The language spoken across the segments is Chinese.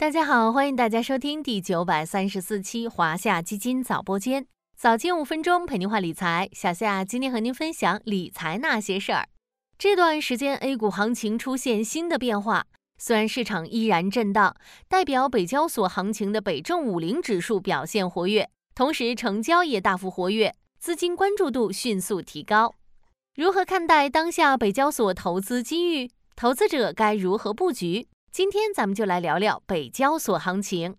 大家好，欢迎大家收听第九百三十四期华夏基金早播间，早间五分钟陪您话理财。小夏今天和您分享理财那些事儿。这段时间 A 股行情出现新的变化，虽然市场依然震荡，代表北交所行情的北证五零指数表现活跃，同时成交也大幅活跃，资金关注度迅速提高。如何看待当下北交所投资机遇？投资者该如何布局？今天咱们就来聊聊北交所行情。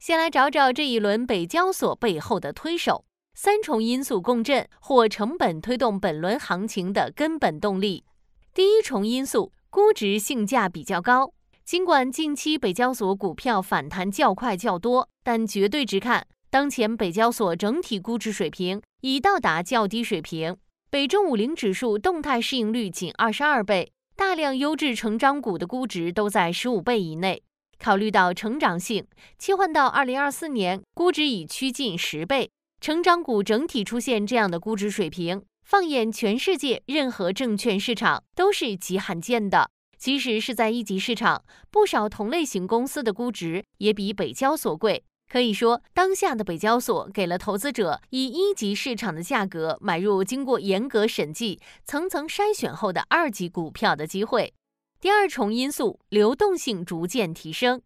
先来找找这一轮北交所背后的推手，三重因素共振或成本推动本轮行情的根本动力。第一重因素，估值性价比较高。尽管近期北交所股票反弹较快较多，但绝对值看，当前北交所整体估值水平已到达较低水平。北证五零指数动态市盈率仅二十二倍。大量优质成长股的估值都在十五倍以内，考虑到成长性，切换到二零二四年，估值已趋近十倍。成长股整体出现这样的估值水平，放眼全世界任何证券市场都是极罕见的。即使是在一级市场，不少同类型公司的估值也比北交所贵。可以说，当下的北交所给了投资者以一级市场的价格买入经过严格审计、层层筛选后的二级股票的机会。第二重因素，流动性逐渐提升，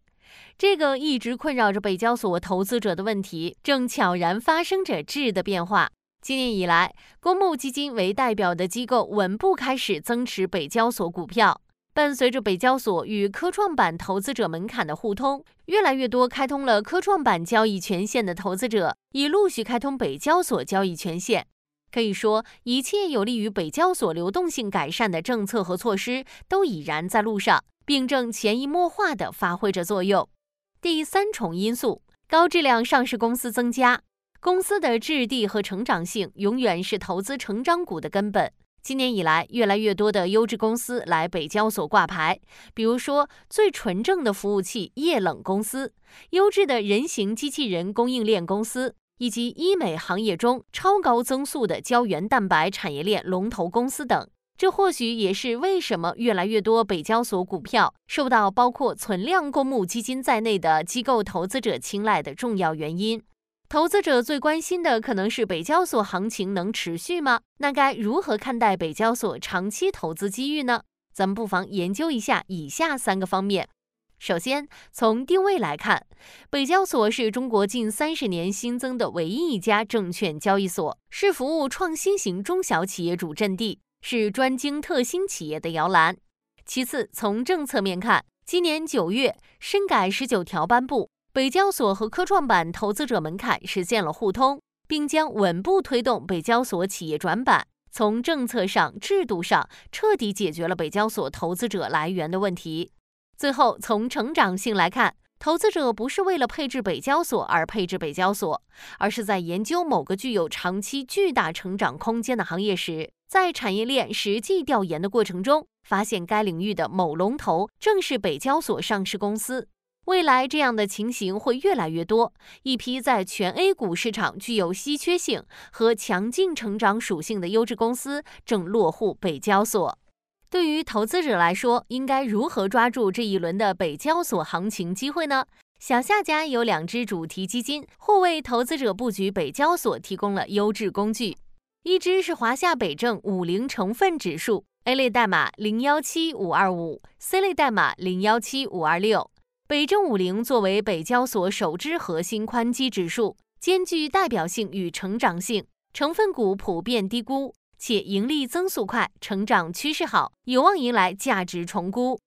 这个一直困扰着北交所投资者的问题，正悄然发生着质的变化。今年以来，公募基金为代表的机构稳步开始增持北交所股票。伴随着北交所与科创板投资者门槛的互通，越来越多开通了科创板交易权限的投资者已陆续开通北交所交易权限。可以说，一切有利于北交所流动性改善的政策和措施都已然在路上，并正潜移默化地发挥着作用。第三重因素，高质量上市公司增加，公司的质地和成长性永远是投资成长股的根本。今年以来，越来越多的优质公司来北交所挂牌，比如说最纯正的服务器液冷公司、优质的人形机器人供应链公司，以及医美行业中超高增速的胶原蛋白产业链龙头公司等。这或许也是为什么越来越多北交所股票受到包括存量公募基金在内的机构投资者青睐的重要原因。投资者最关心的可能是北交所行情能持续吗？那该如何看待北交所长期投资机遇呢？咱们不妨研究一下以下三个方面。首先，从定位来看，北交所是中国近三十年新增的唯一一家证券交易所，是服务创新型中小企业主阵地，是专精特新企业的摇篮。其次，从政策面看，今年九月，深改十九条颁布。北交所和科创板投资者门槛实现了互通，并将稳步推动北交所企业转板。从政策上、制度上彻底解决了北交所投资者来源的问题。最后，从成长性来看，投资者不是为了配置北交所而配置北交所，而是在研究某个具有长期巨大成长空间的行业时，在产业链实际调研的过程中，发现该领域的某龙头正是北交所上市公司。未来这样的情形会越来越多，一批在全 A 股市场具有稀缺性和强劲成长属性的优质公司正落户北交所。对于投资者来说，应该如何抓住这一轮的北交所行情机会呢？小夏家有两只主题基金，或为投资者布局北交所提供了优质工具。一只是华夏北证五零成分指数，A 类代码零幺七五二五，C 类代码零幺七五二六。北证五零作为北交所首支核心宽基指数，兼具代表性与成长性，成分股普遍低估，且盈利增速快，成长趋势好，有望迎来价值重估。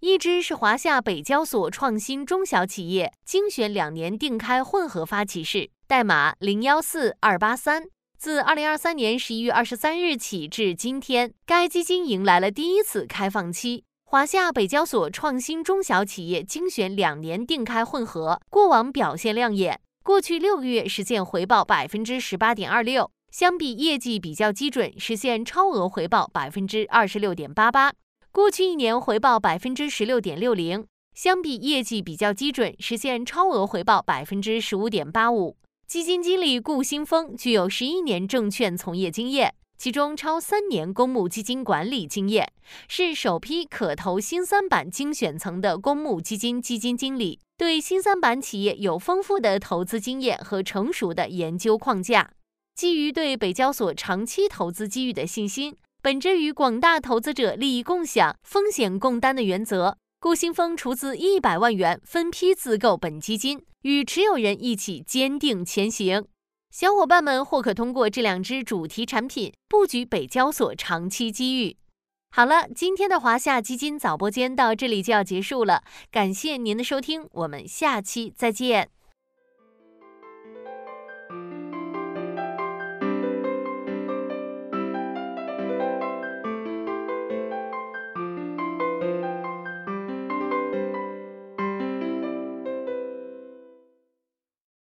一支是华夏北交所创新中小企业精选两年定开混合发起式，代码零幺四二八三，自二零二三年十一月二十三日起至今天，该基金迎来了第一次开放期。华夏北交所创新中小企业精选两年定开混合，过往表现亮眼。过去六个月实现回报百分之十八点二六，相比业绩比较基准，实现超额回报百分之二十六点八八。过去一年回报百分之十六点六零，相比业绩比较基准，实现超额回报百分之十五点八五。基金经理顾新峰具有十一年证券从业经验。其中超三年公募基金管理经验，是首批可投新三板精选层的公募基金基金经理，对新三板企业有丰富的投资经验和成熟的研究框架。基于对北交所长期投资机遇的信心，本着与广大投资者利益共享、风险共担的原则，顾新峰出资一百万元分批自购本基金，与持有人一起坚定前行。小伙伴们或可通过这两只主题产品布局北交所长期机遇。好了，今天的华夏基金早播间到这里就要结束了，感谢您的收听，我们下期再见。